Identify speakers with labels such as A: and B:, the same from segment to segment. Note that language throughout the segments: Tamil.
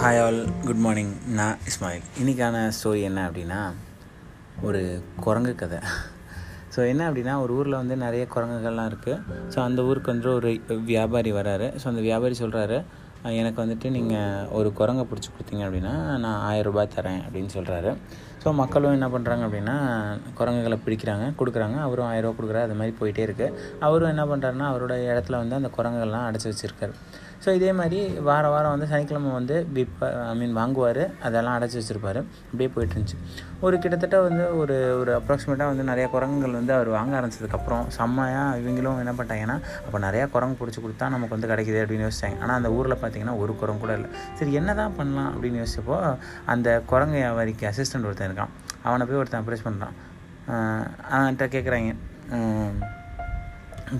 A: ஹாய் ஆல் குட் மார்னிங் நான் இஸ்மாயில் இன்றைக்கான ஸ்டோரி என்ன அப்படின்னா ஒரு குரங்கு கதை. ஸோ என்ன அப்படின்னா ஒரு ஊரில் வந்து நிறைய குரங்குகள்லாம் இருக்குது ஸோ அந்த ஊருக்கு வந்து ஒரு வியாபாரி வராரு. ஸோ அந்த வியாபாரி சொல்கிறாரு எனக்கு வந்துட்டு நீங்கள் ஒரு குரங்கை பிடிச்சி கொடுத்தீங்க அப்படின்னா நான் ஆயிரம் ரூபாய் தரேன் அப்படின்னு சொல்கிறாரு ஸோ மக்களும் என்ன பண்ணுறாங்க அப்படின்னா குரங்குகளை பிடிக்கிறாங்க கொடுக்குறாங்க. அவரும் ஆயிரம் ரூபா கொடுக்குறாரு அது மாதிரி போயிட்டே இருக்குது அவரும் என்ன பண்ணுறாருன்னா அவரோட இடத்துல வந்து அந்த குரங்குகள்லாம் அடைச்சி வச்சுருக்காரு. ஸோ இதே மாதிரி வார வாரம் வந்து சனிக்கிழமை வந்து விற்ப ஐ மீன் வாங்குவார். அதெல்லாம் அடைச்சி வச்சுருப்பார். அப்படியே போயிட்டு இருந்துச்சு. ஒரு கிட்டத்தட்ட வந்து ஒரு ஒரு அப்ராக்சிமேட்டாக வந்து நிறையா குரங்குகள் வந்து அவர் வாங்க ஆரம்பிச்சதுக்கப்புறம் செம்மையாக இவங்களும் என்ன பண்ணிட்டாங்கன்னா அப்போ நிறையா குரங்கு பிடிச்சி கொடுத்தா நமக்கு வந்து கிடைக்குது அப்படின்னு யோசிச்சாங்க. ஆனால் அந்த ஊரில் பார்த்தீங்கன்னா ஒரு குரங்கு கூட இல்லை. சரி என்ன தான் பண்ணலாம் அப்படின்னு யோசிச்சப்போ அந்த குரங்கு வியாபாரிக்கு அசிஸ்டண்ட் ஒருத்தர் இருக்கான். அவனை போய் ஒருத்தன் அப்ரோச் பண்ணுறான் அவன்கிட்ட கேட்குறாங்க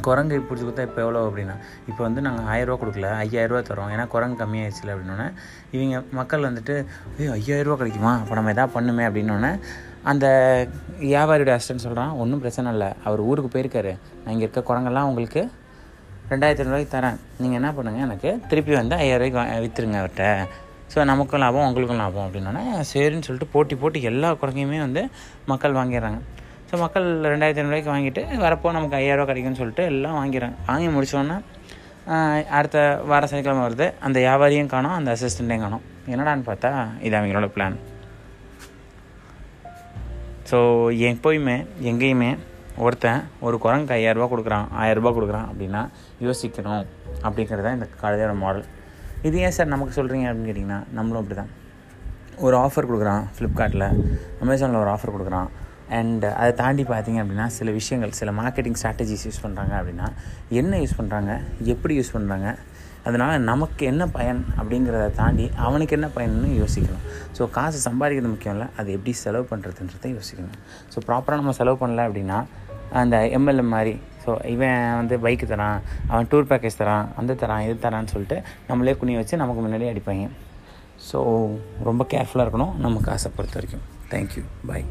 A: குரங்கு பிடிச்சி கொடுத்தா இப்போ எவ்வளோ அப்படின்னா இப்போ வந்து நாங்கள் ஆயிரரூவா கொடுக்கல ஐயாயிரரூவா தரோம். ஏன்னா குரங்கு கம்மியாயிடுச்சுல அப்படின்னோடனே இவங்க மக்கள் வந்துட்டு ஐயோ ஐயாயிரரூவா கிடைக்குமா? அப்போ நம்ம எதாவது பண்ணுமே அப்படின்னோடனே அந்த வியாபாரியோட அசிஸ்டன்ட் சொல்கிறான் ஒன்றும் பிரச்சனை இல்லை. அவர் ஊருக்கு போயிருக்காரு. நான் இங்கே இருக்க குரங்கெல்லாம் உங்களுக்கு ரெண்டாயிரத்தி ஐநூறுவாய்க்கு தரேன். நீங்கள் என்ன பண்ணுங்கள் எனக்கு திருப்பி வந்து ஐயாயிரரூவாய்க்கு விற்றுருங்க அவர்கிட்ட. ஸோ நமக்கும் லாபம் உங்களுக்கும் லாபம் அப்படின்னோடனே சரின்னு சொல்லிட்டு போட்டி போட்டி எல்லா குரங்கையுமே வந்து மக்கள் வாங்கிடுறாங்க. ஸோ மக்கள் ரெண்டாயிரத்தி ஐநூறுவாய்க்கு வாங்கிட்டு வரப்போ நமக்கு ஐயாயிரரூவா கிடைக்கும்னு சொல்லிட்டு எல்லாம் வாங்கிறாங்க வாங்கி முடித்தோன்னே அடுத்த வார சனிக்கிழமை வருது. அந்த வியாபாரியும் காணும் அந்த அசிஸ்டண்ட்டையும் காணும். என்னடான்னு பார்த்தா இது அவங்களோட பிளான் ஸோ எப்போயுமே எங்கேயுமே ஒருத்தன் ஒரு குரங்கு ஐயாயிரரூபா கொடுக்குறான் ஆயிரரூபா கொடுக்குறான் அப்படின்னா யோசிக்கணும் அப்படிங்கிறது தான் இந்த கழுதையோட மாடல் இது ஏன் சார் நமக்கு சொல்கிறீங்க அப்படின்னு கேட்டிங்கன்னா நம்மளும் அப்படி தான் ஒரு ஆஃபர் கொடுக்குறான் ஃப்ளிப்கார்ட்டில் அமேசானில் ஒரு ஆஃபர் கொடுக்குறான். அண்ட் அதை தாண்டி பார்த்தீங்க அப்படின்னா சில விஷயங்கள் சில மார்க்கெட்டிங் ஸ்ட்ராட்டஜிஸ் யூஸ் பண்ணுறாங்க அப்படின்னா என்ன யூஸ் பண்ணுறாங்க எப்படி யூஸ் பண்ணுறாங்க அதனால் நமக்கு என்ன பயன் அப்படிங்கிறத தாண்டி அவனுக்கு என்ன பயன்னு யோசிக்கணும். ஸோ காசு சம்பாதிக்கிறது முக்கியம் இல்லை அது எப்படி செலவு பண்ணுறதுன்றதை யோசிக்கணும். ஸோ ப்ராப்பராக நம்ம செலவு பண்ணல அப்படின்னா அந்த எம்எல்ஏ மாதிரி ஸோ இவன் வந்து பைக்கு தரான் அவன் டூர் பேக்கேஜ் தரான் அந்த தரான் இது தரான்னு சொல்லிட்டு நம்மளே குனிய வச்சு நமக்கு முன்னாடியே அடிப்பாங்க. ஸோ ரொம்ப கேர்ஃபுல்லாக இருக்கணும் நம்ம காசை பொறுத்த வரைக்கும். Thank you bye